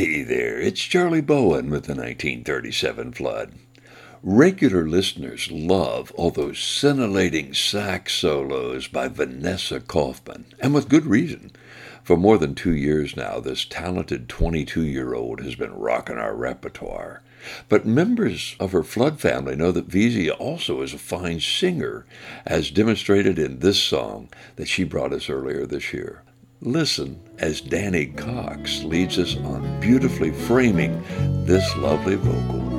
Hey there, it's Charlie Bowen with the 1937 flood. Regular listeners love all those scintillating sax solos by Vanessa Kaufman, and with good reason. For more than two years now, this talented 22 year old has been rocking our repertoire. But members of her Flood family know that Veazey also is a fine singer, as demonstrated in this song that she brought us earlier this year. Listen as Danny Cox leads us on beautifully framing this lovely vocal.